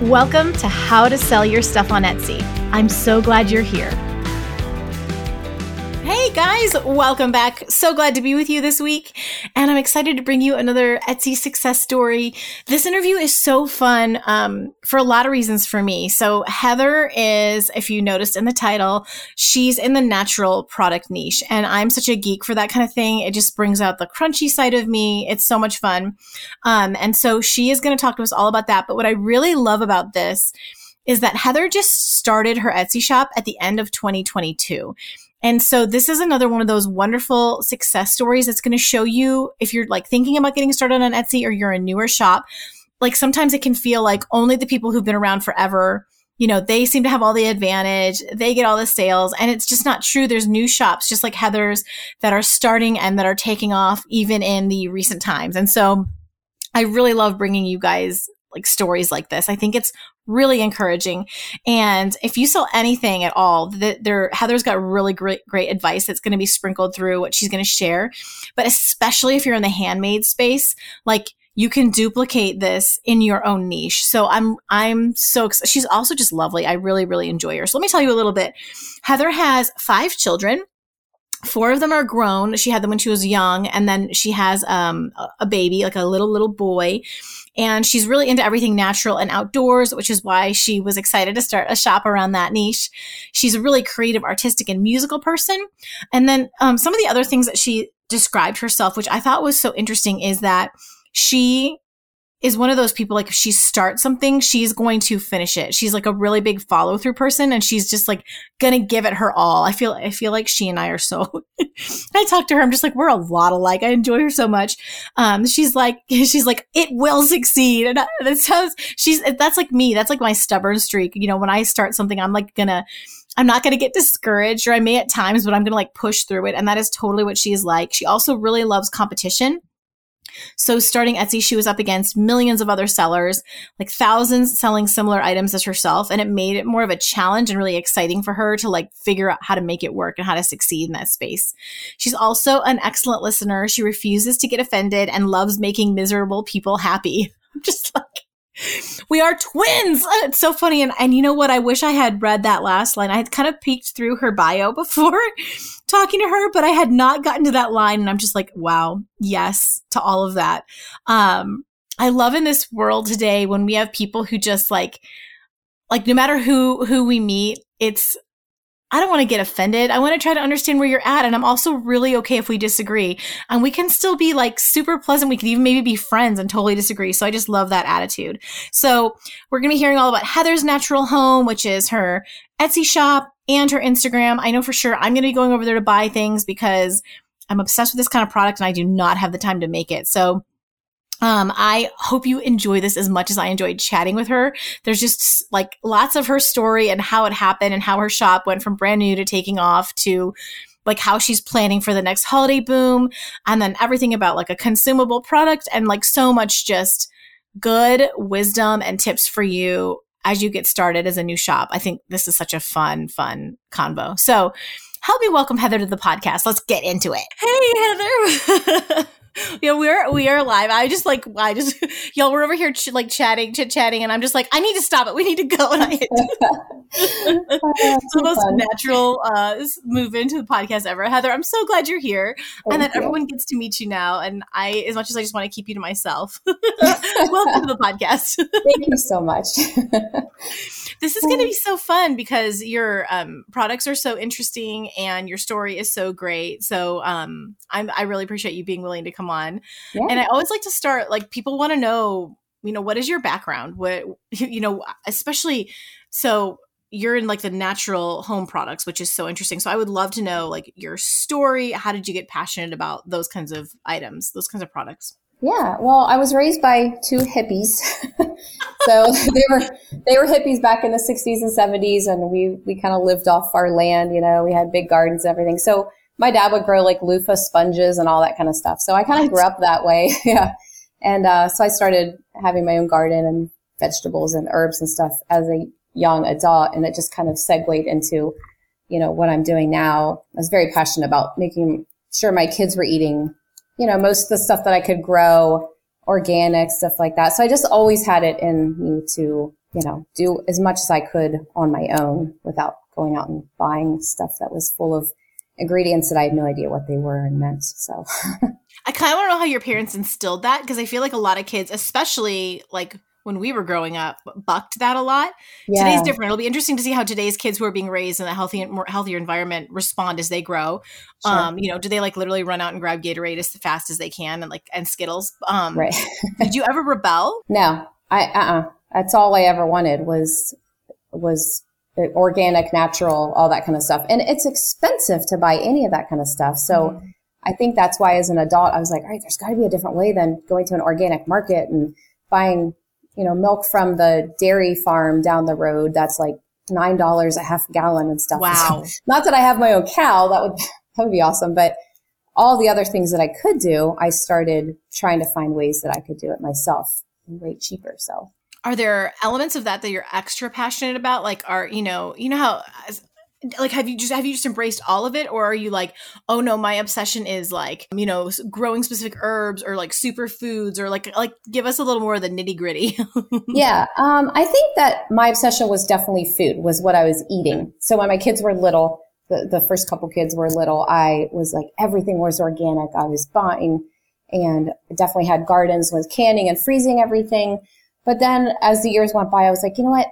Welcome to How to Sell Your Stuff on Etsy. I'm so glad you're here. Guys, welcome back. So glad to be with you this week. And I'm excited to bring you another Etsy success story. This interview is so fun um, for a lot of reasons for me. So, Heather is, if you noticed in the title, she's in the natural product niche. And I'm such a geek for that kind of thing. It just brings out the crunchy side of me. It's so much fun. Um, and so, she is going to talk to us all about that. But what I really love about this is that Heather just started her Etsy shop at the end of 2022. And so this is another one of those wonderful success stories that's going to show you if you're like thinking about getting started on Etsy or you're a newer shop, like sometimes it can feel like only the people who've been around forever, you know, they seem to have all the advantage, they get all the sales, and it's just not true. There's new shops just like Heather's that are starting and that are taking off even in the recent times. And so I really love bringing you guys like stories like this. I think it's really encouraging. And if you sell anything at all, that there Heather's got really great great advice that's going to be sprinkled through what she's going to share. But especially if you're in the handmade space, like you can duplicate this in your own niche. So I'm I'm so excited. she's also just lovely. I really really enjoy her. So let me tell you a little bit. Heather has 5 children four of them are grown. She had them when she was young, and then she has um, a baby, like a little little boy. And she's really into everything natural and outdoors, which is why she was excited to start a shop around that niche. She's a really creative, artistic, and musical person. And then um, some of the other things that she described herself, which I thought was so interesting, is that she is one of those people like if she starts something she's going to finish it she's like a really big follow through person and she's just like gonna give it her all i feel i feel like she and i are so i talk to her i'm just like we're a lot alike i enjoy her so much um she's like she's like it will succeed and that sounds she's that's like me that's like my stubborn streak you know when i start something i'm like gonna I'm not going to get discouraged or I may at times, but I'm going to like push through it. And that is totally what she is like. She also really loves competition. So starting Etsy, she was up against millions of other sellers, like thousands selling similar items as herself. And it made it more of a challenge and really exciting for her to like figure out how to make it work and how to succeed in that space. She's also an excellent listener. She refuses to get offended and loves making miserable people happy. I'm just like, we are twins. It's so funny. And, and you know what? I wish I had read that last line. I had kind of peeked through her bio before talking to her, but I had not gotten to that line. And I'm just like, wow, yes to all of that. Um, I love in this world today when we have people who just like, like no matter who, who we meet, it's I don't want to get offended. I want to try to understand where you're at. And I'm also really okay if we disagree. And we can still be like super pleasant. We could even maybe be friends and totally disagree. So I just love that attitude. So we're going to be hearing all about Heather's Natural Home, which is her Etsy shop and her Instagram. I know for sure I'm going to be going over there to buy things because I'm obsessed with this kind of product and I do not have the time to make it. So um, I hope you enjoy this as much as I enjoyed chatting with her. There's just like lots of her story and how it happened and how her shop went from brand new to taking off to like how she's planning for the next holiday boom and then everything about like a consumable product and like so much just good wisdom and tips for you as you get started as a new shop. I think this is such a fun, fun convo. So help me welcome Heather to the podcast. Let's get into it. Hey, Heather. yeah, we're we are live. I just like I just y'all were over here ch- like chatting, chit chatting, and I'm just like I need to stop it. We need to go. And I hit oh, the most fun. natural uh, move into the podcast ever. Heather, I'm so glad you're here, Thank and that you. everyone gets to meet you now. And I, as much as I just want to keep you to myself, welcome to the podcast. Thank you so much. this is going to be so fun because your um, products are so interesting and your story is so great. So um, I'm, I really appreciate you being willing to come on. Yeah. And I always like to start like people want to know, you know, what is your background? What you know, especially so you're in like the natural home products, which is so interesting. So I would love to know like your story. How did you get passionate about those kinds of items, those kinds of products? Yeah, well, I was raised by two hippies, so they were they were hippies back in the '60s and '70s, and we we kind of lived off our land. You know, we had big gardens and everything. So my dad would grow like loofah sponges and all that kind of stuff. So I kind of grew up that way. yeah, and uh, so I started having my own garden and vegetables and herbs and stuff as a young adult, and it just kind of segued into you know what I'm doing now. I was very passionate about making sure my kids were eating you know, most of the stuff that I could grow, organic, stuff like that. So I just always had it in me to, you know, do as much as I could on my own without going out and buying stuff that was full of ingredients that I had no idea what they were and meant. So I kind of want to know how your parents instilled that because I feel like a lot of kids, especially like when we were growing up bucked that a lot. Yeah. Today's different. It'll be interesting to see how today's kids who are being raised in a healthy more healthier environment respond as they grow. Sure. Um, you know, do they like literally run out and grab Gatorade as fast as they can and like and Skittles? Um, right. did you ever rebel? No, I uh uh-uh. That's all I ever wanted was was organic, natural, all that kind of stuff. And it's expensive to buy any of that kind of stuff. So. Mm-hmm. I think that's why as an adult, I was like, all right, there's got to be a different way than going to an organic market and buying you know, milk from the dairy farm down the road that's like nine dollars a half gallon and stuff. Wow. So, not that I have my own cow, that would that would be awesome. But all the other things that I could do, I started trying to find ways that I could do it myself and way cheaper. So are there elements of that that you're extra passionate about? Like are, you know, you know how like have you just have you just embraced all of it? Or are you like oh no my obsession is like you know growing specific herbs or like superfoods or like like give us a little more of the nitty gritty yeah um, i think that my obsession was definitely food was what i was eating. So when my kids were little the, the first couple kids were little i was like everything was organic. I was buying and definitely had gardens with canning and freezing everything but then as the years went by i was like you know what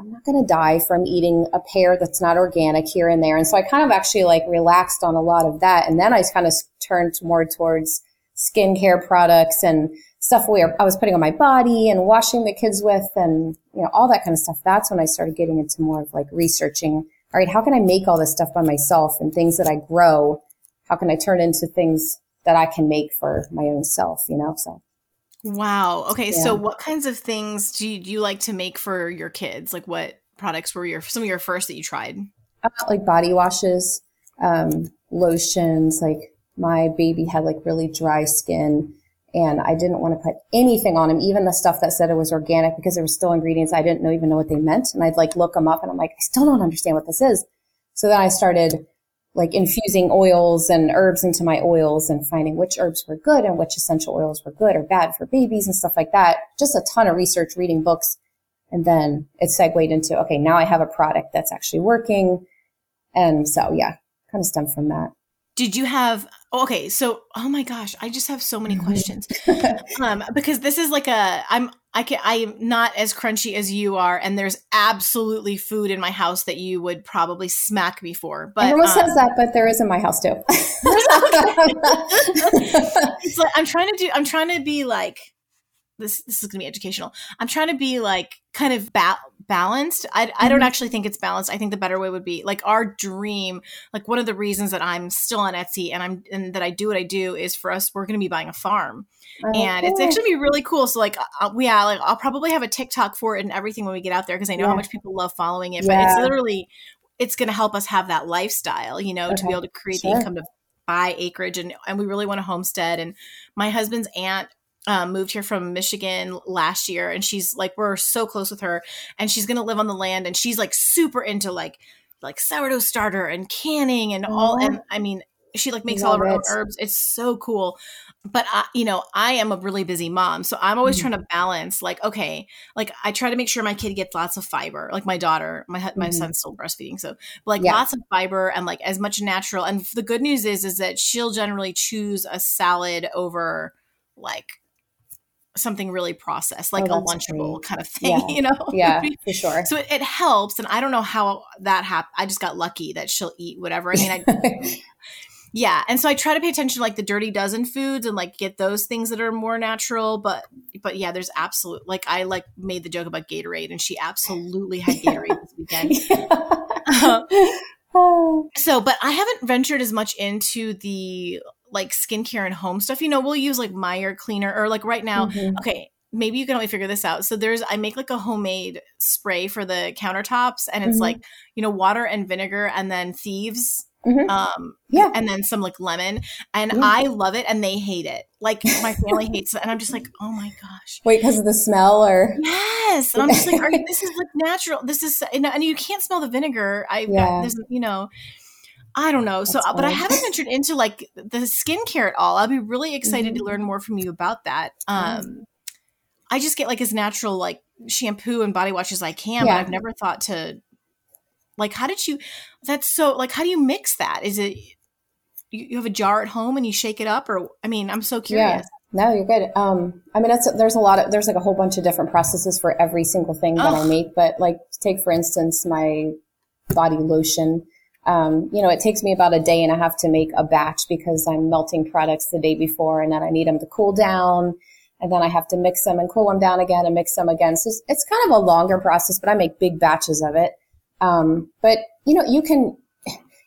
I'm not going to die from eating a pear that's not organic here and there. And so I kind of actually like relaxed on a lot of that. And then I kind of turned more towards skincare products and stuff where I was putting on my body and washing the kids with and, you know, all that kind of stuff. That's when I started getting into more of like researching, all right, how can I make all this stuff by myself and things that I grow? How can I turn into things that I can make for my own self, you know? So Wow. Okay. Yeah. So, what kinds of things do you, do you, like to make for your kids? Like, what products were your some of your first that you tried? Uh, like body washes, um, lotions. Like my baby had like really dry skin, and I didn't want to put anything on him, even the stuff that said it was organic, because there were still ingredients I didn't know even know what they meant, and I'd like look them up, and I'm like, I still don't understand what this is. So then I started like infusing oils and herbs into my oils and finding which herbs were good and which essential oils were good or bad for babies and stuff like that. Just a ton of research, reading books. And then it segued into, okay, now I have a product that's actually working. And so, yeah, kind of stemmed from that. Did you have okay so oh my gosh i just have so many mm-hmm. questions. Um because this is like a i'm i can i'm not as crunchy as you are and there's absolutely food in my house that you would probably smack me for but everyone um, says that but there is in my house too. It's like i'm trying to do i'm trying to be like this this is going to be educational. I'm trying to be like kind of ba- balanced. I, mm-hmm. I don't mm-hmm. actually think it's balanced. I think the better way would be like our dream. Like one of the reasons that I'm still on Etsy and I'm and that I do what I do is for us. We're going to be buying a farm, oh, and it's actually be really cool. So like uh, yeah, like I'll probably have a TikTok for it and everything when we get out there because I know yeah. how much people love following it. Yeah. But it's literally it's going to help us have that lifestyle, you know, okay. to be able to create sure. the income to buy acreage and and we really want a homestead and my husband's aunt um, moved here from Michigan last year, and she's like, we're so close with her, and she's gonna live on the land, and she's like super into like like sourdough starter and canning and all. And I mean, She like makes all of her own herbs. It's so cool. But I, you know, I am a really busy mom, so I'm always mm-hmm. trying to balance. Like, okay, like I try to make sure my kid gets lots of fiber. Like my daughter, my my mm-hmm. son's still breastfeeding, so like yeah. lots of fiber and like as much natural. And the good news is, is that she'll generally choose a salad over like something really processed, oh, like oh, a lunchable great. kind of thing, yeah. you know? Yeah, for sure. So it, it, helps. And I don't know how that happened. I just got lucky that she'll eat whatever. I mean, I, yeah. And so I try to pay attention to like the dirty dozen foods and like get those things that are more natural. But, but yeah, there's absolute, like I like made the joke about Gatorade and she absolutely had Gatorade this weekend. Oh. so, but I haven't ventured as much into the like skincare and home stuff, you know, we'll use like Meyer cleaner or like right now, mm-hmm. okay, maybe you can only figure this out. So there's I make like a homemade spray for the countertops and it's mm-hmm. like, you know, water and vinegar and then thieves. Mm-hmm. Um yeah, and then some like lemon, and. I love it, and they hate it. Like my family hates it, and I'm just like, oh my gosh. Wait, because of the smell, or yes, and I'm just like, you, this is like natural. This is, and you can't smell the vinegar. I, yeah. this, you know, I don't know. so, but I haven't ventured into like the skincare at all. I'll be really excited mm-hmm. to learn more from you about that. Um, I just get like as natural like shampoo and body wash as I can, yeah. but I've never thought to like how did you? That's so like how do you mix that? Is it you, you have a jar at home and you shake it up, or I mean, I'm so curious. Yeah. No, you're good. Um, I mean, that's, there's a lot of, there's like a whole bunch of different processes for every single thing that oh. I make. But like, take for instance, my body lotion. Um, you know, it takes me about a day and a half to make a batch because I'm melting products the day before and then I need them to cool down. And then I have to mix them and cool them down again and mix them again. So it's, kind of a longer process, but I make big batches of it. Um, but you know, you can,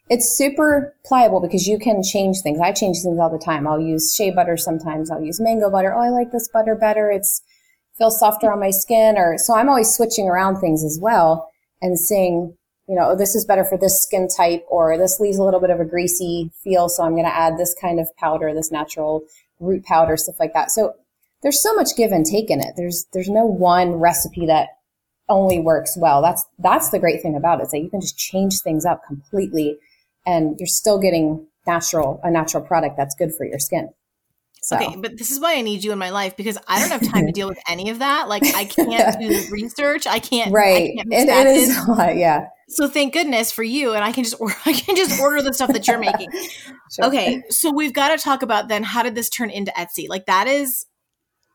it's super pliable because you can change things. I change things all the time. I'll use shea butter sometimes. I'll use mango butter. Oh, I like this butter better. It's feels softer on my skin or so I'm always switching around things as well and seeing you know, oh, this is better for this skin type, or this leaves a little bit of a greasy feel, so I'm going to add this kind of powder, this natural root powder, stuff like that. So there's so much give and take in it. There's there's no one recipe that only works well. That's that's the great thing about it, is that you can just change things up completely, and you're still getting natural a natural product that's good for your skin. So. Okay, but this is why I need you in my life because I don't have time to deal with any of that. Like I can't do research. I can't. Right. I can't it, it is a lot. Yeah. So thank goodness for you, and I can just order, I can just order the stuff that you're making. sure. Okay, so we've got to talk about then how did this turn into Etsy? Like that is,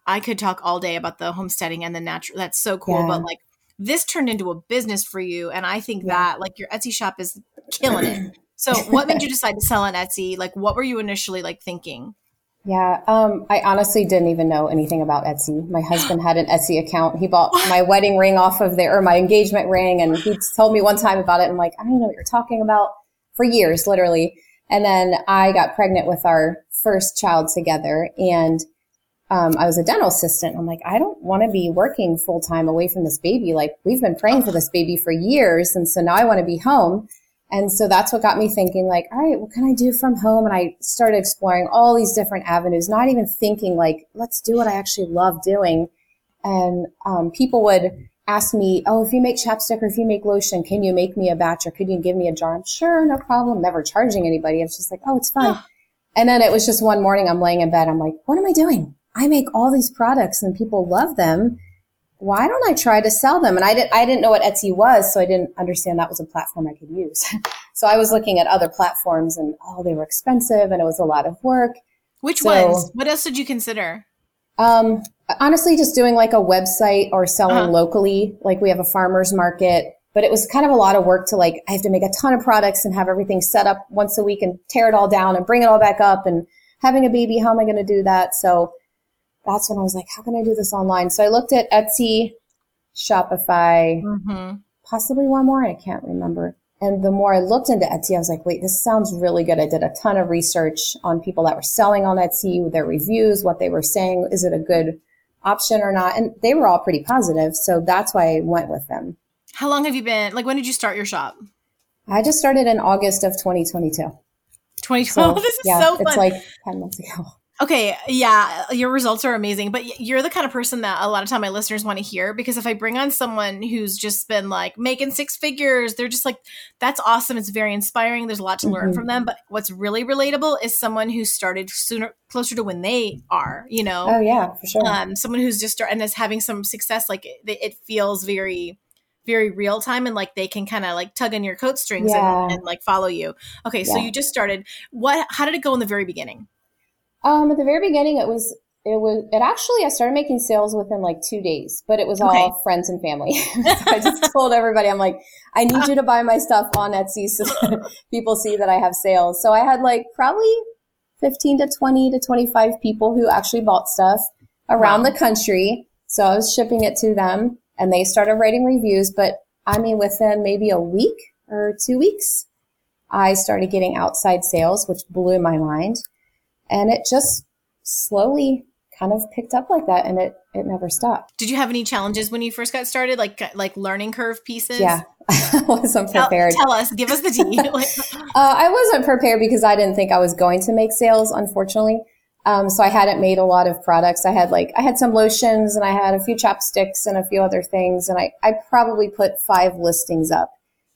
I could talk all day about the homesteading and the natural. That's so cool, yeah. but like this turned into a business for you, and I think yeah. that like your Etsy shop is killing it. So what made you decide to sell on Etsy? Like what were you initially like thinking? Yeah, um, I honestly didn't even know anything about Etsy. My husband had an Etsy account. He bought my wedding ring off of there, or my engagement ring, and he told me one time about it. I'm like, I don't know what you're talking about for years, literally. And then I got pregnant with our first child together, and um, I was a dental assistant. I'm like, I don't want to be working full time away from this baby. Like, we've been praying for this baby for years, and so now I want to be home. And so that's what got me thinking like, all right, what can I do from home? And I started exploring all these different avenues, not even thinking like, let's do what I actually love doing. And um, people would ask me, oh, if you make chapstick or if you make lotion, can you make me a batch or could you give me a jar? I'm sure, no problem. Never charging anybody. It's just like, oh, it's fine. and then it was just one morning I'm laying in bed. I'm like, what am I doing? I make all these products and people love them why don't I try to sell them? And I didn't, I didn't know what Etsy was, so I didn't understand that was a platform I could use. so I was looking at other platforms and oh, they were expensive and it was a lot of work. Which so, ones? What else did you consider? Um, honestly, just doing like a website or selling uh-huh. locally. Like we have a farmer's market, but it was kind of a lot of work to like, I have to make a ton of products and have everything set up once a week and tear it all down and bring it all back up and having a baby. How am I going to do that? So that's when I was like, how can I do this online? So I looked at Etsy, Shopify, mm-hmm. possibly one more. I can't remember. And the more I looked into Etsy, I was like, wait, this sounds really good. I did a ton of research on people that were selling on Etsy, their reviews, what they were saying. Is it a good option or not? And they were all pretty positive. So that's why I went with them. How long have you been? Like, when did you start your shop? I just started in August of 2022. 2012. So, this is yeah, so fun. It's like 10 months ago. Okay, yeah, your results are amazing, but you're the kind of person that a lot of time my listeners want to hear because if I bring on someone who's just been like making six figures, they're just like that's awesome, it's very inspiring, there's a lot to mm-hmm. learn from them, but what's really relatable is someone who started sooner closer to when they are, you know. Oh yeah, for sure. Um someone who's just and is having some success like it, it feels very very real time and like they can kind of like tug on your coat strings yeah. and, and, like follow you. Okay, yeah. so you just started. What how did it go in the very beginning? Um, at the very beginning, it was it was it actually I started making sales within like two days, but it was all okay. friends and family. so I just told everybody, I'm like, I need you to buy my stuff on Etsy so people see that I have sales. So I had like probably 15 to 20 to 25 people who actually bought stuff around wow. the country. So I was shipping it to them and they started writing reviews. But I mean, within maybe a week or two weeks, I started getting outside sales, which blew my mind. And it just slowly kind of picked up like that and it it never stopped. Did you have any challenges when you first got started like like learning curve pieces? Yeah. I wasn't prepared. Tell, tell us, give us the tea. uh, I wasn't prepared because I didn't think I was going to make sales, unfortunately. Um, so I hadn't made a lot of products. I had like, I had some lotions and I had a few chapsticks and a few other things. And I, I probably put five listings up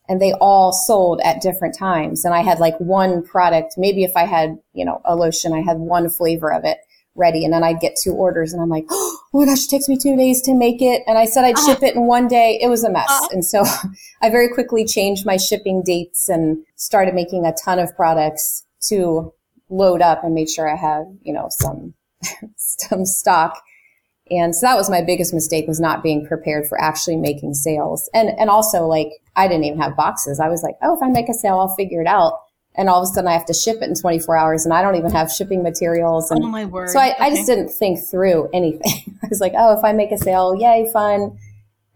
and they all sold at different times. And I had like one product. Maybe if I had, you know, a lotion, I had one flavor of it ready. And then I'd get two orders and I'm like, oh my gosh, it takes me two days to make it. And I said I'd ship it in one day. It was a mess. uh And so I very quickly changed my shipping dates and started making a ton of products to load up and make sure I had, you know, some, some stock and so that was my biggest mistake was not being prepared for actually making sales. And, and also like I didn't even have boxes. I was like, oh, if I make a sale, I'll figure it out. And all of a sudden I have to ship it in 24 hours and I don't even have shipping materials. And oh my word. So I, okay. I just didn't think through anything. I was like, oh, if I make a sale, yay, fun.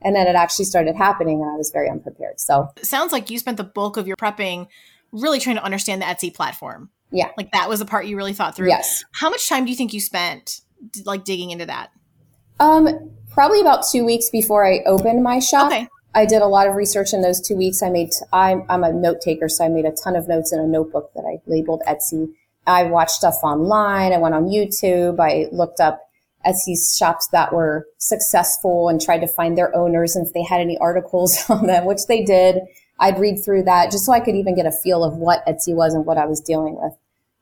And then it actually started happening and I was very unprepared. So it sounds like you spent the bulk of your prepping really trying to understand the Etsy platform. Yeah. Like that was the part you really thought through. Yes. How much time do you think you spent like digging into that? Um, probably about two weeks before I opened my shop. Okay. I did a lot of research in those two weeks. I made, I'm, I'm a note taker, so I made a ton of notes in a notebook that I labeled Etsy. I watched stuff online. I went on YouTube. I looked up Etsy shops that were successful and tried to find their owners and if they had any articles on them, which they did. I'd read through that just so I could even get a feel of what Etsy was and what I was dealing with.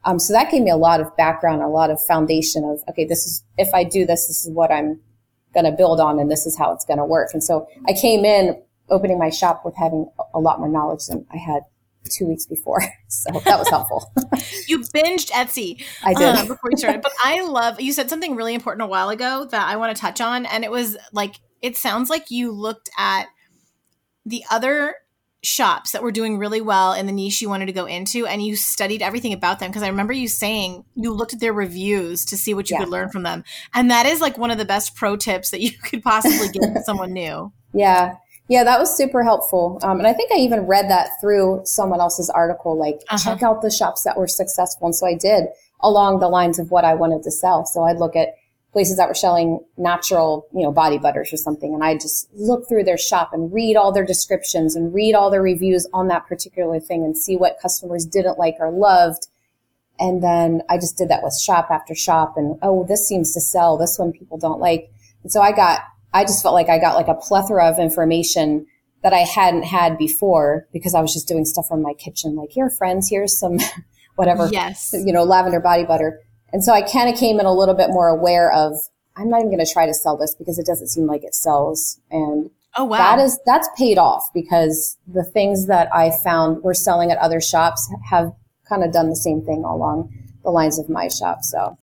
Um, so that gave me a lot of background, a lot of foundation of, okay, this is, if I do this, this is what I'm going to build on and this is how it's going to work. And so I came in opening my shop with having a lot more knowledge than I had two weeks before. So that was helpful. you binged Etsy. I did. Uh, before you started. But I love, you said something really important a while ago that I want to touch on. And it was like, it sounds like you looked at the other shops that were doing really well in the niche you wanted to go into and you studied everything about them. Because i remember you saying you looked at their reviews to see what you yeah. could learn from them. And that is like one of the best pro tips that you could possibly give to someone new. Yeah. Yeah that was super helpful. Um, and i think i even read that through someone else's article like uh-huh. check out the shops that were successful. And so i did along the lines of what i wanted to sell. So i'd look at places that were selling natural, you know, body butters or something. And I just look through their shop and read all their descriptions and read all their reviews on that particular thing and see what customers didn't like or loved. And then I just did that with shop after shop and, oh, this seems to sell. This one people don't like. And so I got, I just felt like I got like a plethora of information that I hadn't had before because I was just doing stuff from my kitchen. Like, here, friends, here's some whatever, yes. you know, lavender body butter. And so I kind of came in a little bit more aware of, I'm not even going to try to sell this because it doesn't seem like it sells. And oh, wow. that is, that's paid off because the things that I found were selling at other shops have kind of done the same thing along the lines of my shop. So.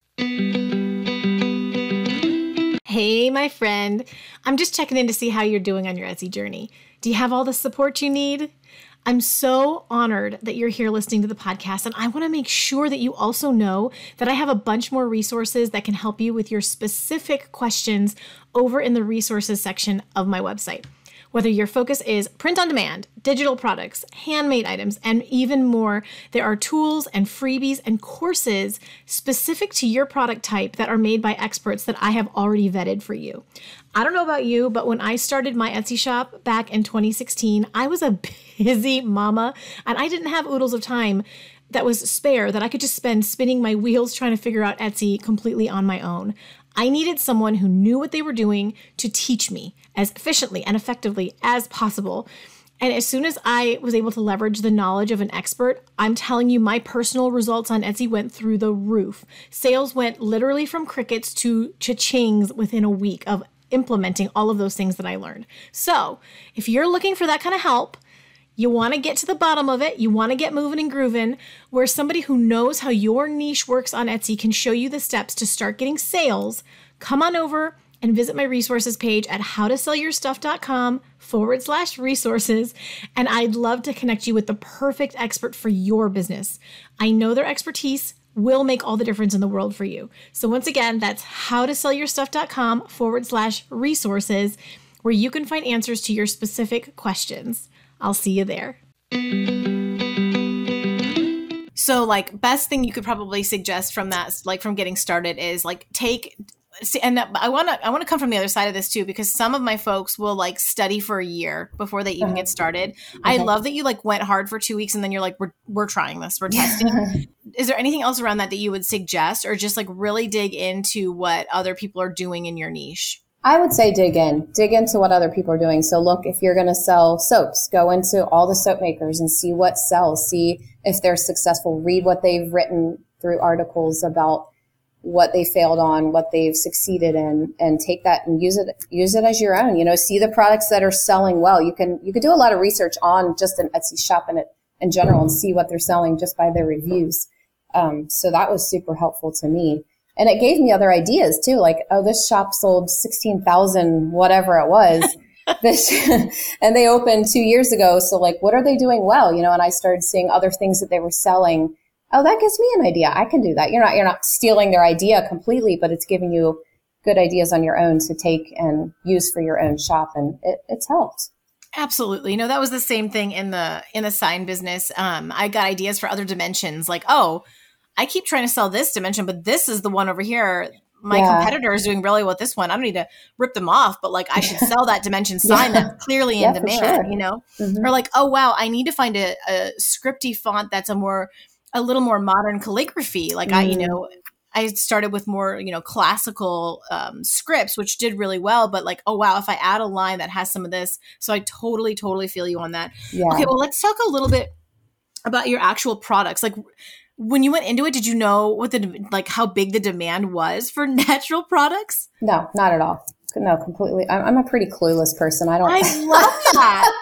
Hey, my friend. I'm just checking in to see how you're doing on your Etsy journey. Do you have all the support you need? I'm so honored that you're here listening to the podcast. And I want to make sure that you also know that I have a bunch more resources that can help you with your specific questions over in the resources section of my website. Whether your focus is print on demand, digital products, handmade items, and even more, there are tools and freebies and courses specific to your product type that are made by experts that I have already vetted for you. I don't know about you, but when I started my Etsy shop back in 2016, I was a busy mama and I didn't have oodles of time that was spare that I could just spend spinning my wheels trying to figure out Etsy completely on my own. I needed someone who knew what they were doing to teach me as efficiently and effectively as possible. And as soon as I was able to leverage the knowledge of an expert, I'm telling you, my personal results on Etsy went through the roof. Sales went literally from crickets to cha-chings within a week of implementing all of those things that I learned. So if you're looking for that kind of help, you want to get to the bottom of it. You want to get moving and grooving, where somebody who knows how your niche works on Etsy can show you the steps to start getting sales. Come on over and visit my resources page at howtosellyourstuff.com forward slash resources. And I'd love to connect you with the perfect expert for your business. I know their expertise will make all the difference in the world for you. So once again, that's howtosellyourstuff.com forward slash resources, where you can find answers to your specific questions. I'll see you there. So, like, best thing you could probably suggest from that, like, from getting started is like take and I want to I want to come from the other side of this too because some of my folks will like study for a year before they even uh-huh. get started. Okay. I love that you like went hard for 2 weeks and then you're like we're we're trying this. We're testing. Is there anything else around that that you would suggest or just like really dig into what other people are doing in your niche? I would say dig in, dig into what other people are doing. So look, if you're going to sell soaps, go into all the soap makers and see what sells, see if they're successful, read what they've written through articles about what they failed on, what they've succeeded in, and take that and use it, use it as your own. You know, see the products that are selling well. You can, you could do a lot of research on just an Etsy shop in it in general and see what they're selling just by their reviews. Um, so that was super helpful to me. And it gave me other ideas too, like, oh, this shop sold 16,000, whatever it was. this, and they opened two years ago. So like, what are they doing well? You know, and I started seeing other things that they were selling. Oh, that gives me an idea. I can do that. You're not, you're not stealing their idea completely, but it's giving you good ideas on your own to take and use for your own shop. And it, it's helped. Absolutely. No, that was the same thing in the in the sign business. Um, I got ideas for other dimensions, like, oh, I keep trying to sell this dimension, but this is the one over here. My yeah. competitor is doing really well with this one. I don't need to rip them off, but like I should sell that dimension sign yeah. that's clearly in yeah, demand, sure. you know? Mm-hmm. Or like, oh wow, I need to find a, a scripty font that's a more a little more modern calligraphy. Like mm. I, you mm. know, I started with more, you know, classical um, scripts, which did really well. But like, oh wow, if I add a line that has some of this, so I totally, totally feel you on that. Yeah. Okay, well, let's talk a little bit about your actual products. Like, when you went into it, did you know what the like how big the demand was for natural products? No, not at all. No, completely. I'm, I'm a pretty clueless person. I don't. I love that.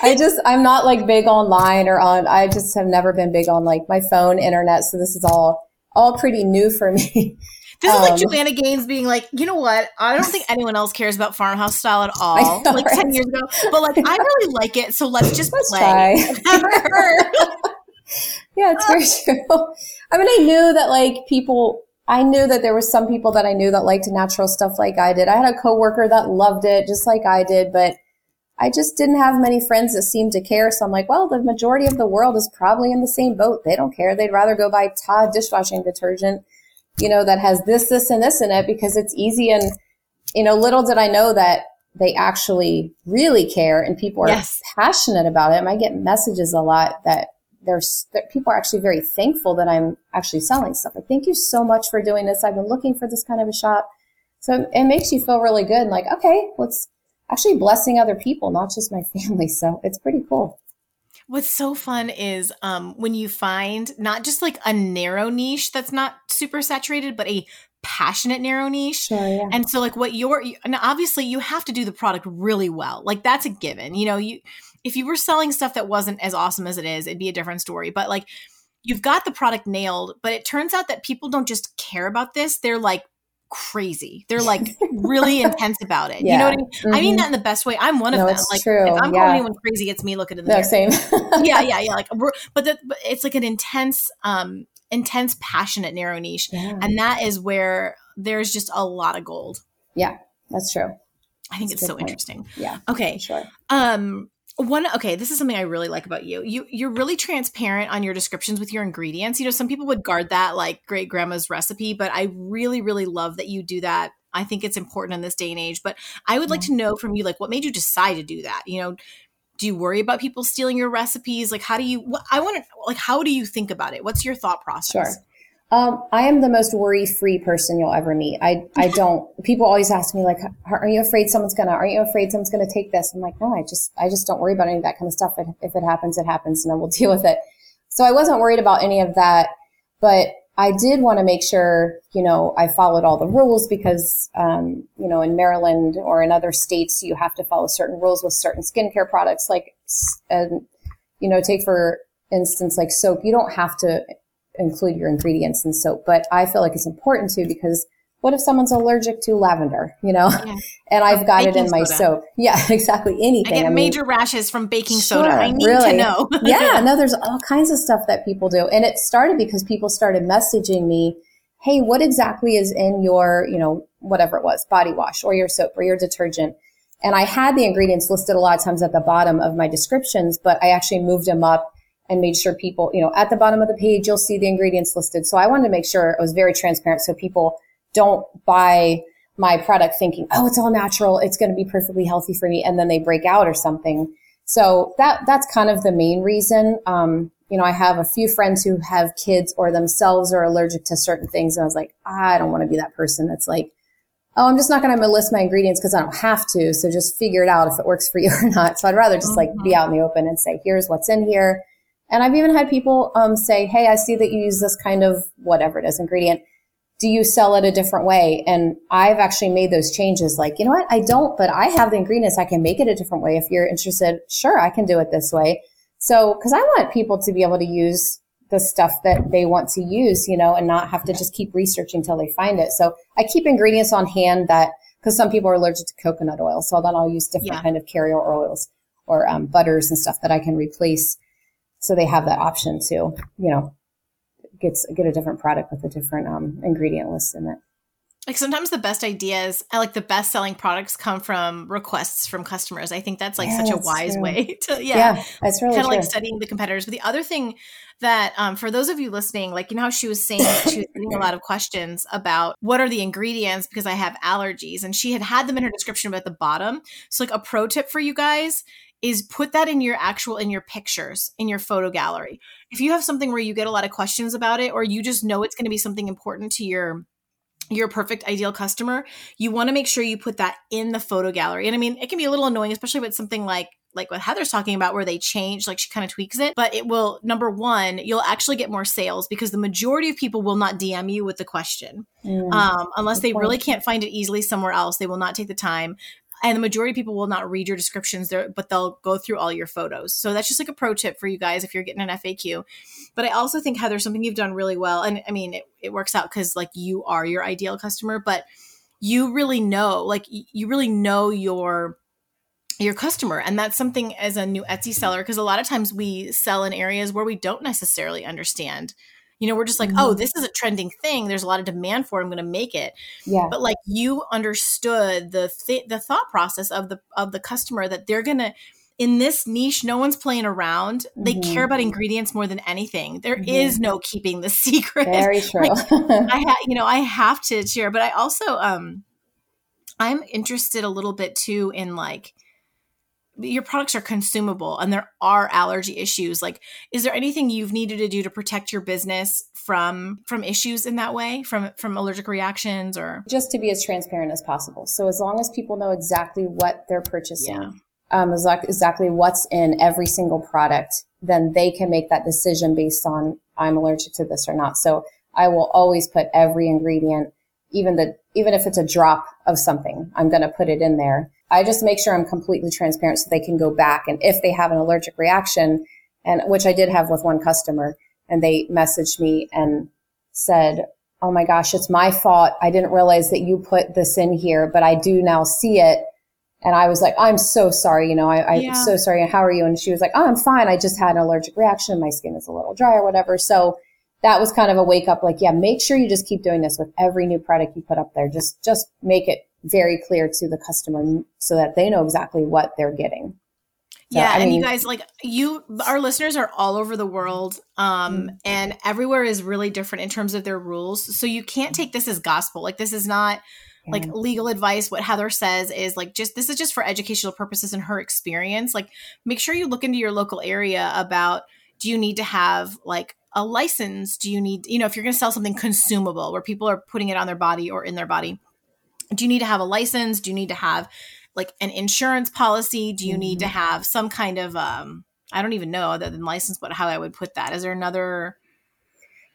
I just I'm not like big online or on. I just have never been big on like my phone, internet. So this is all all pretty new for me. This um, is like um, Joanna Gaines being like, you know what? I don't think anyone else cares about farmhouse style at all. Know, like right? ten years ago, but like I really like it. So let's just let's play. Yeah, it's very true. I mean, I knew that like people, I knew that there were some people that I knew that liked natural stuff like I did. I had a coworker that loved it just like I did, but I just didn't have many friends that seemed to care. So I'm like, well, the majority of the world is probably in the same boat. They don't care. They'd rather go buy Tide dishwashing detergent, you know, that has this, this, and this in it because it's easy. And, you know, little did I know that they actually really care and people are yes. passionate about it. And I get messages a lot that there's that people are actually very thankful that I'm actually selling stuff. Like, thank you so much for doing this. I've been looking for this kind of a shop. So it makes you feel really good. Like, okay, let's actually blessing other people, not just my family. So it's pretty cool. What's so fun is um, when you find not just like a narrow niche that's not super saturated, but a passionate narrow niche. Sure, yeah. And so like what you're and obviously you have to do the product really well. Like that's a given. You know, you if you were selling stuff that wasn't as awesome as it is, it'd be a different story. But like you've got the product nailed, but it turns out that people don't just care about this. They're like crazy. They're like really intense about it. Yeah. You know what I mean? Mm-hmm. I mean mm-hmm. that in the best way. I'm one of no, them. Like true. if I'm yeah. calling anyone crazy, it's me looking in the no, same. yeah, yeah, yeah. Like, but, the, but it's like an intense, um, intense, passionate narrow niche, yeah. and that is where there's just a lot of gold. Yeah, that's true. I think that's it's so point. interesting. Yeah. Okay. Sure. Um, one okay this is something i really like about you you you're really transparent on your descriptions with your ingredients you know some people would guard that like great grandma's recipe but i really really love that you do that i think it's important in this day and age but i would like to know from you like what made you decide to do that you know Do you worry about people stealing your recipes? Like, how do you, what, I want to, like, how do you think about it? What's your thought process? Sure. Um, I am the most worry-free person you'll ever meet. I, I don't, people always ask me like, are you afraid someone's gonna, are you afraid someone's gonna take this? I'm like, no, I just, I just don't worry about any of that kind of stuff. If, if it happens, it happens and then we'll deal with it. So I wasn't worried about any of that, but I did want to make sure, you know, I followed all the rules because, um, you know, in Maryland or in other states, you have to follow certain rules with certain skincare products. Like, and, you know, take for instance, like soap, you don't have to include your ingredients in soap, but I feel like it's important to because what if someone's allergic to lavender, you know? Yeah. and I've got baking it in my soda. soap. Yeah, exactly. Anything. I get I mean, major rashes from baking sure, soda. I need really. to know. yeah, no, there's all kinds of stuff that people do. And it started because people started messaging me, hey, what exactly is in your, you know, whatever it was, body wash or your soap or your detergent? And I had the ingredients listed a lot of times at the bottom of my descriptions, but I actually moved them up and made sure people, you know, at the bottom of the page, you'll see the ingredients listed. So I wanted to make sure it was very transparent so people don't buy my product thinking, oh, it's all natural. It's going to be perfectly healthy for me. And then they break out or something. So that, that's kind of the main reason. Um, you know, I have a few friends who have kids or themselves are allergic to certain things. And I was like, I don't want to be that person that's like, oh, I'm just not going to list my ingredients because I don't have to. So just figure it out if it works for you or not. So I'd rather just like be mm-hmm. out in the open and say, here's what's in here. And I've even had people um, say, hey, I see that you use this kind of whatever it is ingredient do you sell it a different way? And I've actually made those changes. Like, you know what? I don't, but I have the ingredients. I can make it a different way. If you're interested, sure, I can do it this way. So, cause I want people to be able to use the stuff that they want to use, you know, and not have to just keep researching until they find it. So I keep ingredients on hand that, cause some people are allergic to coconut oil. So then I'll use different yeah. kind of carrier oils or um, butters and stuff that I can replace. So they have that option to, you know, gets get a different product with a different um, ingredient list in it. Like sometimes the best ideas, I like the best selling products come from requests from customers. I think that's like yeah, such a wise true. way to yeah, yeah that's really kind of like studying the competitors. But the other thing that um, for those of you listening, like you know how she was saying she was getting a lot of questions about what are the ingredients because I have allergies, and she had had them in her description but at the bottom. So like a pro tip for you guys is put that in your actual in your pictures in your photo gallery. If you have something where you get a lot of questions about it or you just know it's going to be something important to your your perfect ideal customer you want to make sure you put that in the photo gallery. And i mean it can be a little annoying especially with something like like what heather's talking about where they change like she kind of tweaks it. But it will number one you'll actually get more sales because the majority of people will not dm you with the question. Mm, um, unless they point. really can't find it easily somewhere else they will not take the time and the majority of people will not read your descriptions there but they'll go through all your photos. So that's just like a pro tip for you guys if you're getting an faq but i also think heather something you've done really well and i mean it, it works out because like you are your ideal customer but you really know like you really know your your customer. And that's something as a new etsy seller because a lot of times we sell in areas where we don't necessarily understand you know, we're just like, oh, mm-hmm. oh, this is a trending thing. There's a lot of demand for it. I'm going to make it. Yeah. But like you understood the th- the thought process of the of the customer that they're going to in this niche, no one's playing around. Mm-hmm. They care about mm-hmm. ingredients more than anything. There mm-hmm. is no keeping the secret. Very true. like, I ha- you know, I have to share, but I also um I'm interested a little bit too in like your products are consumable and there are allergy issues like is there anything you've needed to do to protect your business from from issues in that way from from allergic reactions or? Just to be as transparent as possible. So as long as people know exactly what they're purchasing yeah. um, exactly what's in every single product then they can make that decision based on i'm allergic to this or not. So i will always put every ingredient even the even if it's a drop of something i'm going to put it in there I just make sure I'm completely transparent so they can go back. And if they have an allergic reaction, and which I did have with one customer, and they messaged me and said, Oh my gosh, it's my fault. I didn't realize that you put this in here, but I do now see it. And I was like, I'm so sorry. You know, I, I'm yeah. so sorry. How are you? And she was like, Oh, I'm fine. I just had an allergic reaction. My skin is a little dry or whatever. So that was kind of a wake up like, yeah, make sure you just keep doing this with every new product you put up there. Just, just make it very clear to the customer so that they know exactly what they're getting. So, yeah, I and you guys like you our listeners are all over the world um mm-hmm. and everywhere is really different in terms of their rules. So you can't take this as gospel. Like this is not like legal advice what heather says is like just this is just for educational purposes and her experience like make sure you look into your local area about do you need to have like a license do you need you know if you're going to sell something consumable where people are putting it on their body or in their body do you need to have a license do you need to have like an insurance policy do you mm-hmm. need to mm-hmm. have some kind of um i don't even know other than license but how i would put that is there another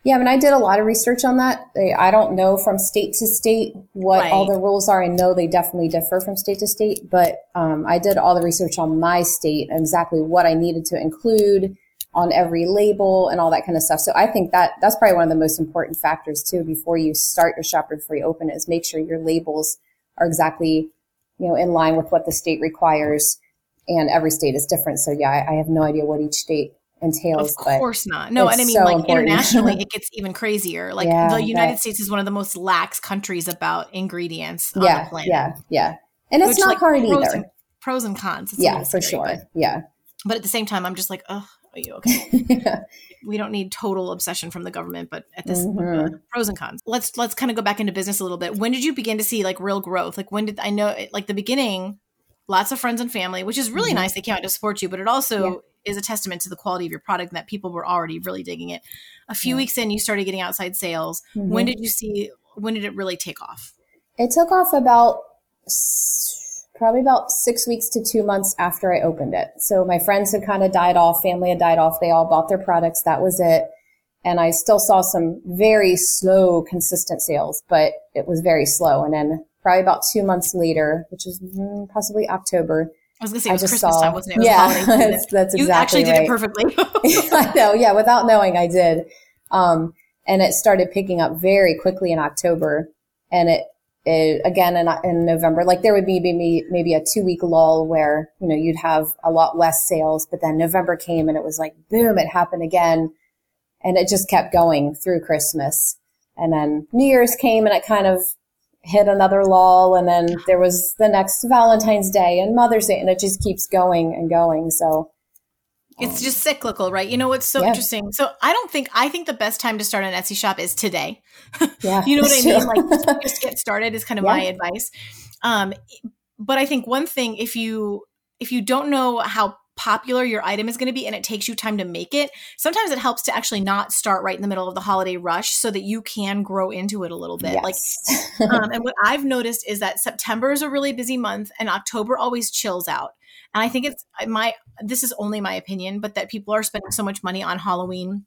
yeah, I mean, I did a lot of research on that. I don't know from state to state what right. all the rules are. I know they definitely differ from state to state, but um, I did all the research on my state and exactly what I needed to include on every label and all that kind of stuff. So I think that that's probably one of the most important factors too before you start your shop or before you open is make sure your labels are exactly you know in line with what the state requires. And every state is different. So yeah, I, I have no idea what each state entails. Of course not. No, and I mean, so like important. internationally, it gets even crazier. Like yeah, the United States is one of the most lax countries about ingredients on yeah, the planet. Yeah, yeah, and it's Which, not like, hard pros either. And, pros and cons. It's yeah, for sure. But, yeah, but at the same time, I'm just like, oh, are you okay? yeah. We don't need total obsession from the government, but at this mm-hmm. pros and cons. Let's let's kind of go back into business a little bit. When did you begin to see like real growth? Like when did I know? Like the beginning, lots of friends and family, which is really mm-hmm. nice. They came out to support you, but it also is a testament to the quality of your product and that people were already really digging it. A few yeah. weeks in, you started getting outside sales. Mm-hmm. When did you see? When did it really take off? It took off about probably about six weeks to two months after I opened it. So my friends had kind of died off, family had died off. They all bought their products. That was it. And I still saw some very slow, consistent sales, but it was very slow. And then probably about two months later, which was mm, possibly October, I was gonna say it was Christmas saw, time, wasn't it? it yeah, that's, that's you exactly actually right. did it perfectly. I know, yeah. Without knowing, I did, um, and it started picking up very quickly in October, and it, it again in, in November. Like there would be maybe maybe a two week lull where you know you'd have a lot less sales, but then November came and it was like boom, it happened again, and it just kept going through Christmas, and then New Year's came and it kind of hit another lull and then there was the next Valentine's Day and Mother's Day and it just keeps going and going. So it's just cyclical, right? You know what's so yeah. interesting? So I don't think I think the best time to start an Etsy shop is today. Yeah. you know what I mean? Like just get started is kind of yeah. my advice. Um but I think one thing if you if you don't know how popular your item is going to be and it takes you time to make it, sometimes it helps to actually not start right in the middle of the holiday rush so that you can grow into it a little bit. Yes. Like, um, and what I've noticed is that September is a really busy month and October always chills out. And I think it's my, this is only my opinion, but that people are spending so much money on Halloween,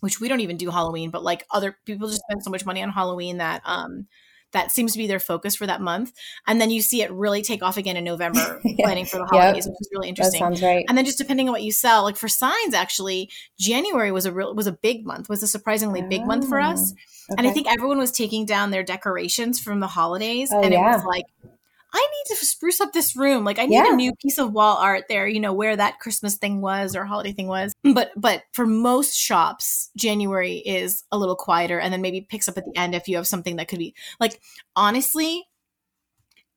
which we don't even do Halloween, but like other people just spend so much money on Halloween that, um, that seems to be their focus for that month. And then you see it really take off again in November, yeah. planning for the holidays, yep. which is really interesting. That sounds right. And then just depending on what you sell, like for signs, actually, January was a real was a big month, was a surprisingly big month for us. Okay. And I think everyone was taking down their decorations from the holidays, oh, and yeah. it was like I need to spruce up this room. Like I need yeah. a new piece of wall art there, you know, where that Christmas thing was or holiday thing was. But but for most shops, January is a little quieter and then maybe picks up at the end if you have something that could be like honestly,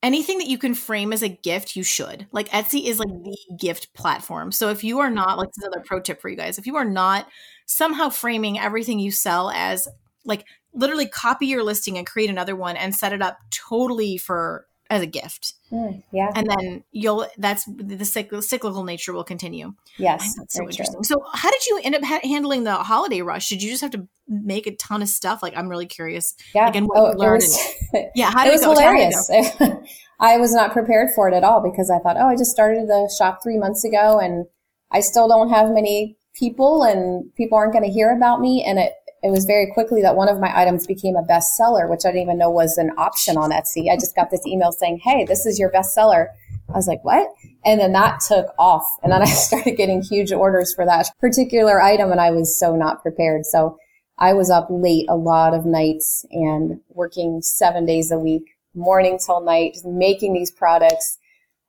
anything that you can frame as a gift, you should. Like Etsy is like the gift platform. So if you are not like this is another pro tip for you guys, if you are not somehow framing everything you sell as like literally copy your listing and create another one and set it up totally for as a gift. Mm, yeah. And then you'll, that's the cyclical nature will continue. Yes. That's so interesting. True. So, how did you end up ha- handling the holiday rush? Did you just have to make a ton of stuff? Like, I'm really curious. Yeah. Again, what oh, you learned. Was, and, yeah. How did it, was hilarious. I was not prepared for it at all because I thought, oh, I just started the shop three months ago and I still don't have many people and people aren't going to hear about me. And it, it was very quickly that one of my items became a bestseller, which I didn't even know was an option on Etsy. I just got this email saying, Hey, this is your bestseller. I was like, what? And then that took off. And then I started getting huge orders for that particular item. And I was so not prepared. So I was up late a lot of nights and working seven days a week, morning till night, just making these products.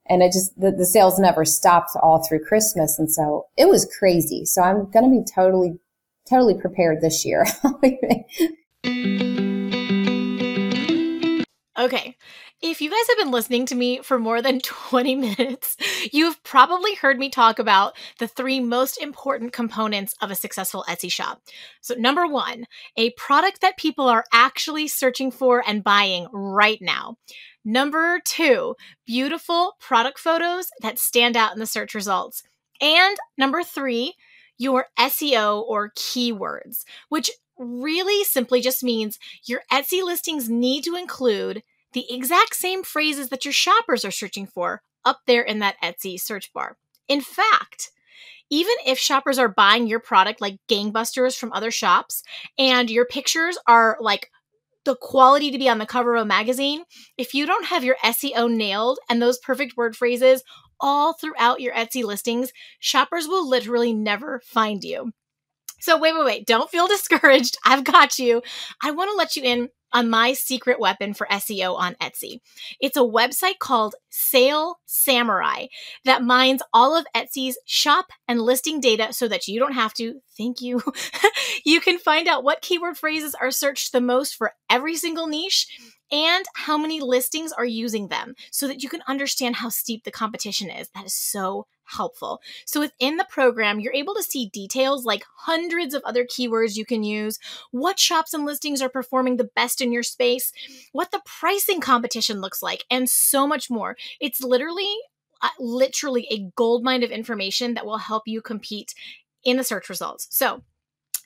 And it just, the, the sales never stopped all through Christmas. And so it was crazy. So I'm going to be totally totally prepared this year. okay. If you guys have been listening to me for more than 20 minutes, you've probably heard me talk about the three most important components of a successful Etsy shop. So, number one, a product that people are actually searching for and buying right now. Number two, beautiful product photos that stand out in the search results. And number three, your SEO or keywords, which really simply just means your Etsy listings need to include the exact same phrases that your shoppers are searching for up there in that Etsy search bar. In fact, even if shoppers are buying your product like gangbusters from other shops and your pictures are like the quality to be on the cover of a magazine, if you don't have your SEO nailed and those perfect word phrases all throughout your Etsy listings, shoppers will literally never find you. So, wait, wait, wait. Don't feel discouraged. I've got you. I want to let you in on my secret weapon for SEO on Etsy. It's a website called Sale Samurai that mines all of Etsy's shop and listing data so that you don't have to. Thank you. you can find out what keyword phrases are searched the most for every single niche and how many listings are using them so that you can understand how steep the competition is. That is so helpful. So within the program, you're able to see details like hundreds of other keywords you can use, what shops and listings are performing the best in your space, what the pricing competition looks like, and so much more. It's literally uh, literally a gold mine of information that will help you compete in the search results. So,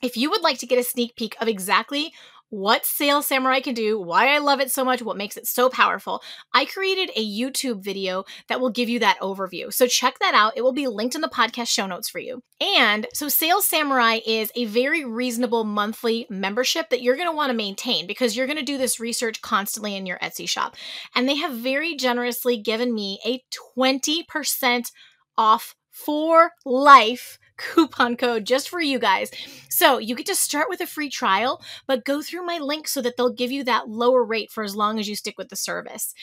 if you would like to get a sneak peek of exactly what Sale Samurai can do, why I love it so much, what makes it so powerful, I created a YouTube video that will give you that overview. So check that out. It will be linked in the podcast show notes for you. And so Sale Samurai is a very reasonable monthly membership that you're going to want to maintain because you're going to do this research constantly in your Etsy shop. And they have very generously given me a 20% off for life coupon code just for you guys. So you get to start with a free trial, but go through my link so that they'll give you that lower rate for as long as you stick with the service.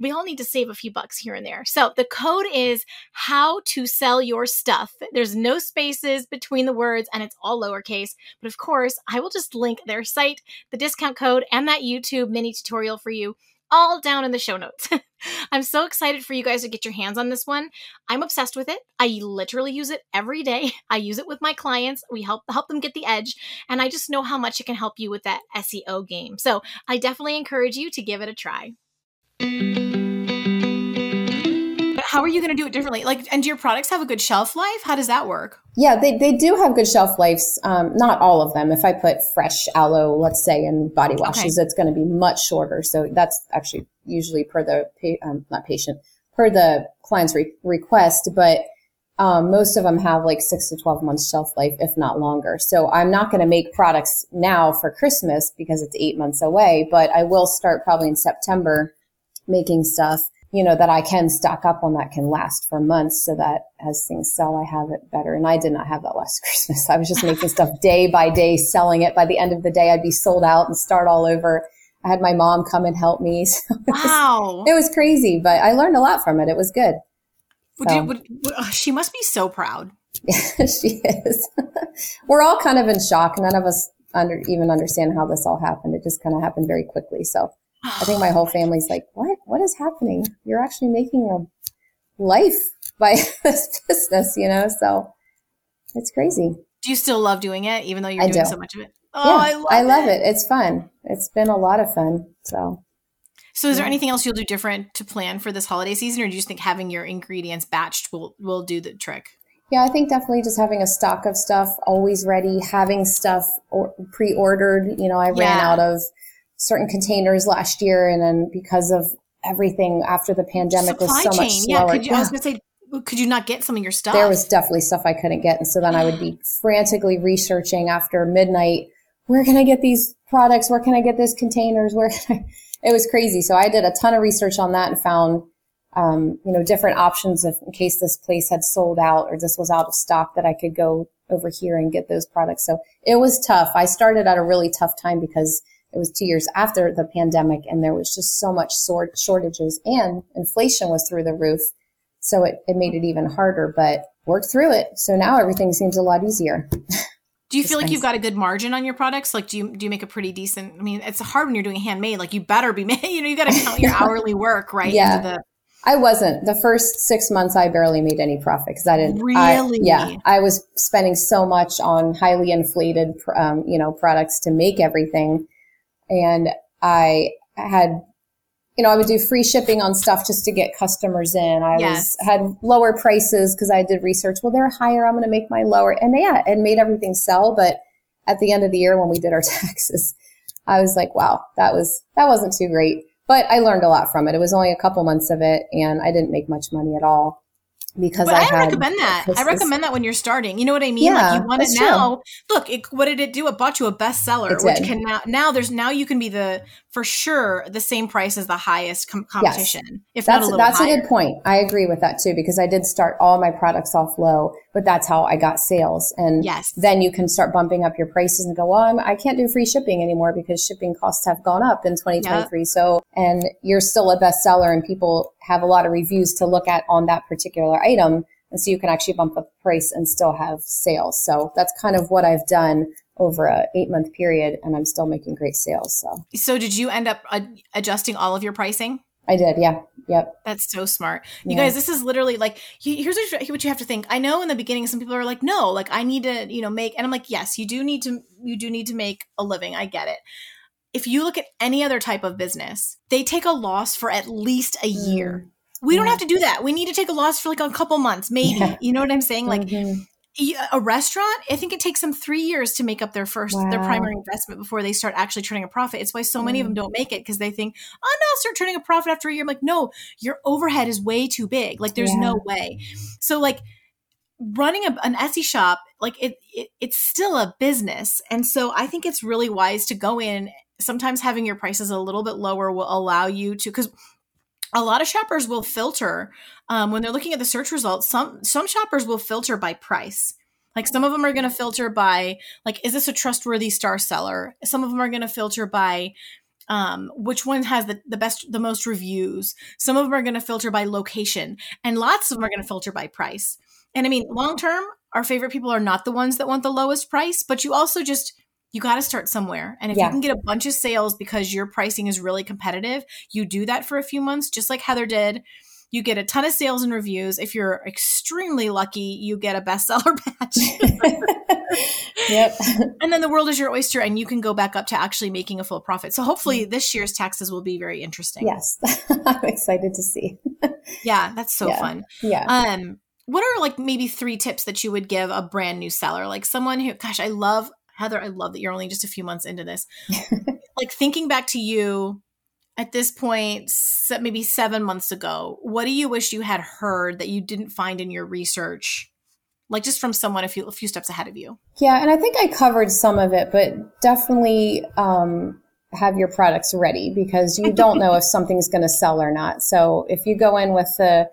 We all need to save a few bucks here and there. So the code is how to sell your stuff. There's no spaces between the words and it's all lowercase. But of course, I will just link their site, the discount code, and that YouTube mini tutorial for you all down in the show notes. I'm so excited for you guys to get your hands on this one. I'm obsessed with it. I literally use it every day. I use it with my clients. We help help them get the edge, and I just know how much it can help you with that SEO game. So, I definitely encourage you to give it a try how are you going to do it differently? Like, and do your products have a good shelf life? How does that work? Yeah, they, they do have good shelf lives. Um, not all of them. If I put fresh aloe, let's say, in body washes, okay. it's going to be much shorter. So that's actually usually per the, um, not patient, per the client's re- request, but um, most of them have like six to 12 months shelf life, if not longer. So I'm not going to make products now for Christmas because it's eight months away, but I will start probably in September making stuff you know, that I can stock up on that can last for months so that as things sell, I have it better. And I did not have that last Christmas. I was just making stuff day by day, selling it. By the end of the day, I'd be sold out and start all over. I had my mom come and help me. So it wow. Was, it was crazy, but I learned a lot from it. It was good. Would so. you, would, would, oh, she must be so proud. she is. We're all kind of in shock. None of us under, even understand how this all happened. It just kind of happened very quickly. So I think my whole family's like, what? What is happening? You're actually making a life by this business, you know? So it's crazy. Do you still love doing it, even though you're I doing do. so much of it? Oh, yeah, I love, I love it. it. It's fun. It's been a lot of fun. So. So, is there anything else you'll do different to plan for this holiday season, or do you just think having your ingredients batched will will do the trick? Yeah, I think definitely just having a stock of stuff always ready, having stuff or pre-ordered. You know, I yeah. ran out of certain containers last year, and then because of everything after the pandemic Supply was so chain. much slower. Yeah, could you, yeah. I was going to say, could you not get some of your stuff? There was definitely stuff I couldn't get, and so then I would be frantically researching after midnight. Where can I get these products? Where can I get these containers? Where it was crazy. So I did a ton of research on that and found, um, you know, different options if in case this place had sold out or this was out of stock that I could go over here and get those products. So it was tough. I started at a really tough time because it was two years after the pandemic and there was just so much sort shortages and inflation was through the roof. So it, it made it even harder, but worked through it. So now everything seems a lot easier. Do you feel like you've got a good margin on your products? Like, do you do you make a pretty decent? I mean, it's hard when you're doing handmade. Like, you better be made. You know, you got to count your hourly work, right? Yeah. The- I wasn't. The first six months, I barely made any profit because I didn't. Really? I, yeah, I was spending so much on highly inflated, um, you know, products to make everything, and I had you know, I would do free shipping on stuff just to get customers in. I yes. was had lower prices because I did research. Well, they're higher. I'm going to make mine lower. And yeah, it made everything sell. But at the end of the year, when we did our taxes, I was like, wow, that was that wasn't too great. But I learned a lot from it. It was only a couple months of it, and I didn't make much money at all because but I, I recommend that. I recommend that when you're starting. You know what I mean? Yeah, like you want it now. True. Look, it, what did it do? It bought you a bestseller, which can now now there's now you can be the for sure the same price as the highest com- competition. Yes. If that's, a that's higher. a good point. I agree with that too because I did start all my products off low, but that's how I got sales. And yes. then you can start bumping up your prices and go, well, I'm, I can not do free shipping anymore because shipping costs have gone up in 2023. Yep. So, and you're still a bestseller and people have a lot of reviews to look at on that particular item and so you can actually bump up the price and still have sales. So that's kind of what I've done over a eight month period and I'm still making great sales. So, so did you end up ad- adjusting all of your pricing? I did. Yeah. Yep. That's so smart. You yeah. guys, this is literally like, here's what you have to think. I know in the beginning, some people are like, no, like I need to, you know, make, and I'm like, yes, you do need to, you do need to make a living. I get it. If you look at any other type of business, they take a loss for at least a year. Mm we yeah. don't have to do that. We need to take a loss for like a couple months, maybe. Yeah. You know what I'm saying? Like mm-hmm. A restaurant, I think it takes them three years to make up their first, wow. their primary investment before they start actually turning a profit. It's why so many of them mm. don't make it because they think, oh no, I'll start turning a profit after a year. I'm like, no, your overhead is way too big. Like there's yeah. no way. So like running a, an Etsy shop, like it, it, it's still a business. And so I think it's really wise to go in. Sometimes having your prices a little bit lower will allow you to, because a lot of shoppers will filter um, when they're looking at the search results. Some some shoppers will filter by price. Like some of them are going to filter by like, is this a trustworthy star seller? Some of them are going to filter by um, which one has the, the best, the most reviews. Some of them are going to filter by location, and lots of them are going to filter by price. And I mean, long term, our favorite people are not the ones that want the lowest price, but you also just you got to start somewhere. And if yeah. you can get a bunch of sales because your pricing is really competitive, you do that for a few months, just like Heather did. You get a ton of sales and reviews. If you're extremely lucky, you get a bestseller batch. yep. And then the world is your oyster and you can go back up to actually making a full profit. So hopefully mm. this year's taxes will be very interesting. Yes. I'm excited to see. yeah, that's so yeah. fun. Yeah. Um what are like maybe three tips that you would give a brand new seller? Like someone who gosh, I love Heather, I love that you're only just a few months into this. like thinking back to you at this point, maybe seven months ago, what do you wish you had heard that you didn't find in your research? Like just from someone a few a few steps ahead of you. Yeah, and I think I covered some of it, but definitely um, have your products ready because you don't know if something's going to sell or not. So if you go in with the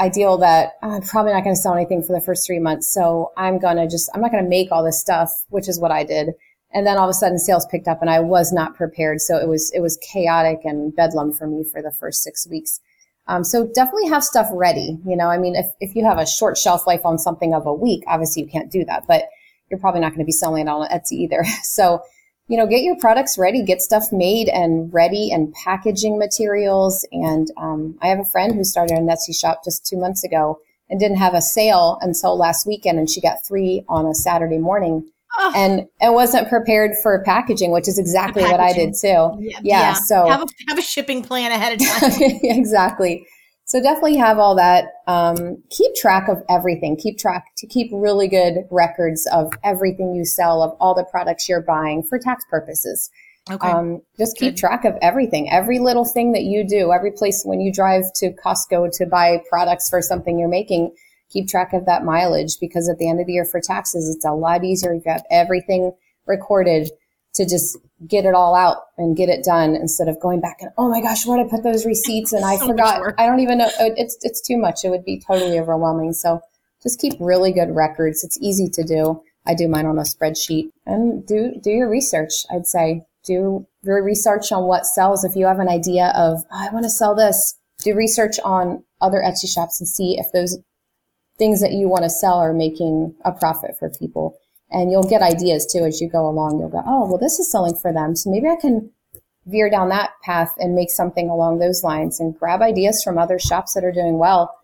ideal that I'm probably not going to sell anything for the first three months. So I'm going to just, I'm not going to make all this stuff, which is what I did. And then all of a sudden sales picked up and I was not prepared. So it was, it was chaotic and bedlam for me for the first six weeks. Um, so definitely have stuff ready. You know, I mean, if, if you have a short shelf life on something of a week, obviously you can't do that, but you're probably not going to be selling it on Etsy either. So you know, get your products ready, get stuff made and ready and packaging materials. And um, I have a friend who started a Etsy shop just two months ago and didn't have a sale until last weekend. And she got three on a Saturday morning. Oh. And it wasn't prepared for packaging, which is exactly what I did too. Yeah. yeah, yeah. So have a, have a shipping plan ahead of time. exactly. So definitely have all that. Um, keep track of everything. Keep track to keep really good records of everything you sell, of all the products you're buying for tax purposes. Okay. Um, just keep good. track of everything, every little thing that you do, every place when you drive to Costco to buy products for something you're making. Keep track of that mileage because at the end of the year for taxes, it's a lot easier if you have everything recorded to just get it all out and get it done instead of going back and oh my gosh where did i put those receipts? And i so forgot. i don't even know. It's it's too much. It would be totally overwhelming. So just keep really good records. It's easy to do. I do mine on a spreadsheet. And do do your research i'd say. Do your research on what sells. If you have an idea of oh, i want to sell this do research on other etsy shops and see if those things that you want to sell are making a profit for people and you'll get ideas too as you go along. You'll go, oh, well, this is selling for them. So maybe I can veer down that path and make something along those lines and grab ideas from other shops that are doing well.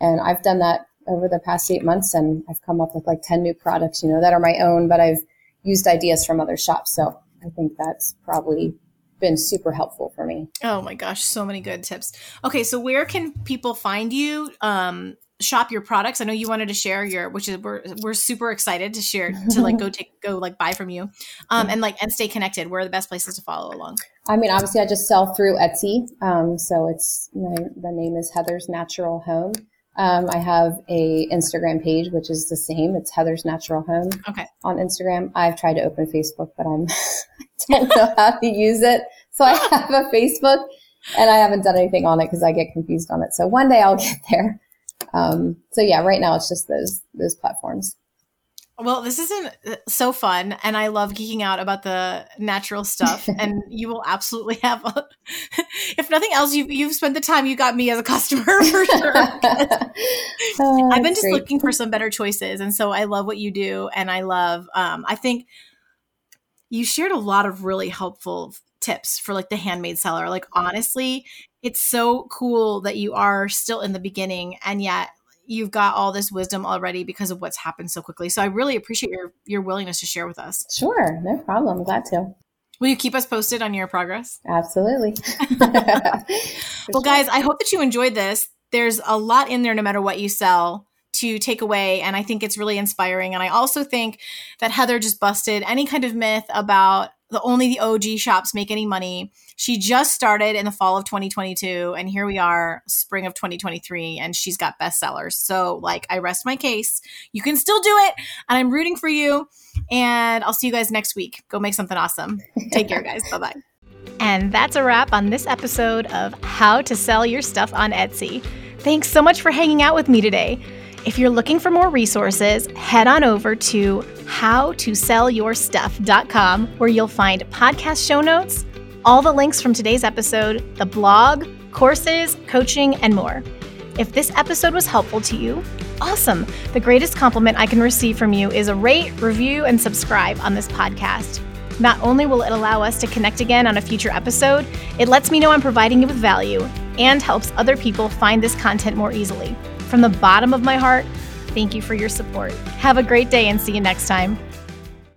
And I've done that over the past eight months and I've come up with like 10 new products, you know, that are my own, but I've used ideas from other shops. So I think that's probably been super helpful for me. Oh my gosh, so many good tips. Okay, so where can people find you? Um, shop your products. I know you wanted to share your, which is we're we're super excited to share to like go take go like buy from you, um, and like and stay connected. Where are the best places to follow along? I mean, obviously, I just sell through Etsy, um, so it's my, the name is Heather's Natural Home. Um, I have a Instagram page, which is the same. It's Heather's Natural Home. Okay. On Instagram, I've tried to open Facebook, but I'm I don't know how to use it. So I have a Facebook, and I haven't done anything on it because I get confused on it. So one day I'll get there. Um, so yeah, right now it's just those those platforms. Well, this isn't so fun, and I love geeking out about the natural stuff. and you will absolutely have, a, if nothing else, you you've spent the time you got me as a customer for sure. oh, I've been just great. looking for some better choices, and so I love what you do, and I love. Um, I think you shared a lot of really helpful tips for like the handmade seller. Like honestly, it's so cool that you are still in the beginning, and yet you've got all this wisdom already because of what's happened so quickly. So I really appreciate your your willingness to share with us. Sure, no problem. I'm glad to. Will you keep us posted on your progress? Absolutely. well, sure. guys, I hope that you enjoyed this. There's a lot in there no matter what you sell to take away and I think it's really inspiring and I also think that Heather just busted any kind of myth about the only the OG shops make any money. She just started in the fall of 2022 and here we are spring of 2023 and she's got bestsellers. So like I rest my case. You can still do it and I'm rooting for you and I'll see you guys next week. Go make something awesome. Take care guys. Bye-bye. And that's a wrap on this episode of How to Sell Your Stuff on Etsy. Thanks so much for hanging out with me today. If you're looking for more resources, head on over to howtosellyourstuff.com where you'll find podcast show notes, all the links from today's episode, the blog, courses, coaching, and more. If this episode was helpful to you, awesome. The greatest compliment I can receive from you is a rate, review, and subscribe on this podcast. Not only will it allow us to connect again on a future episode, it lets me know I'm providing you with value and helps other people find this content more easily. From the bottom of my heart, thank you for your support. Have a great day and see you next time.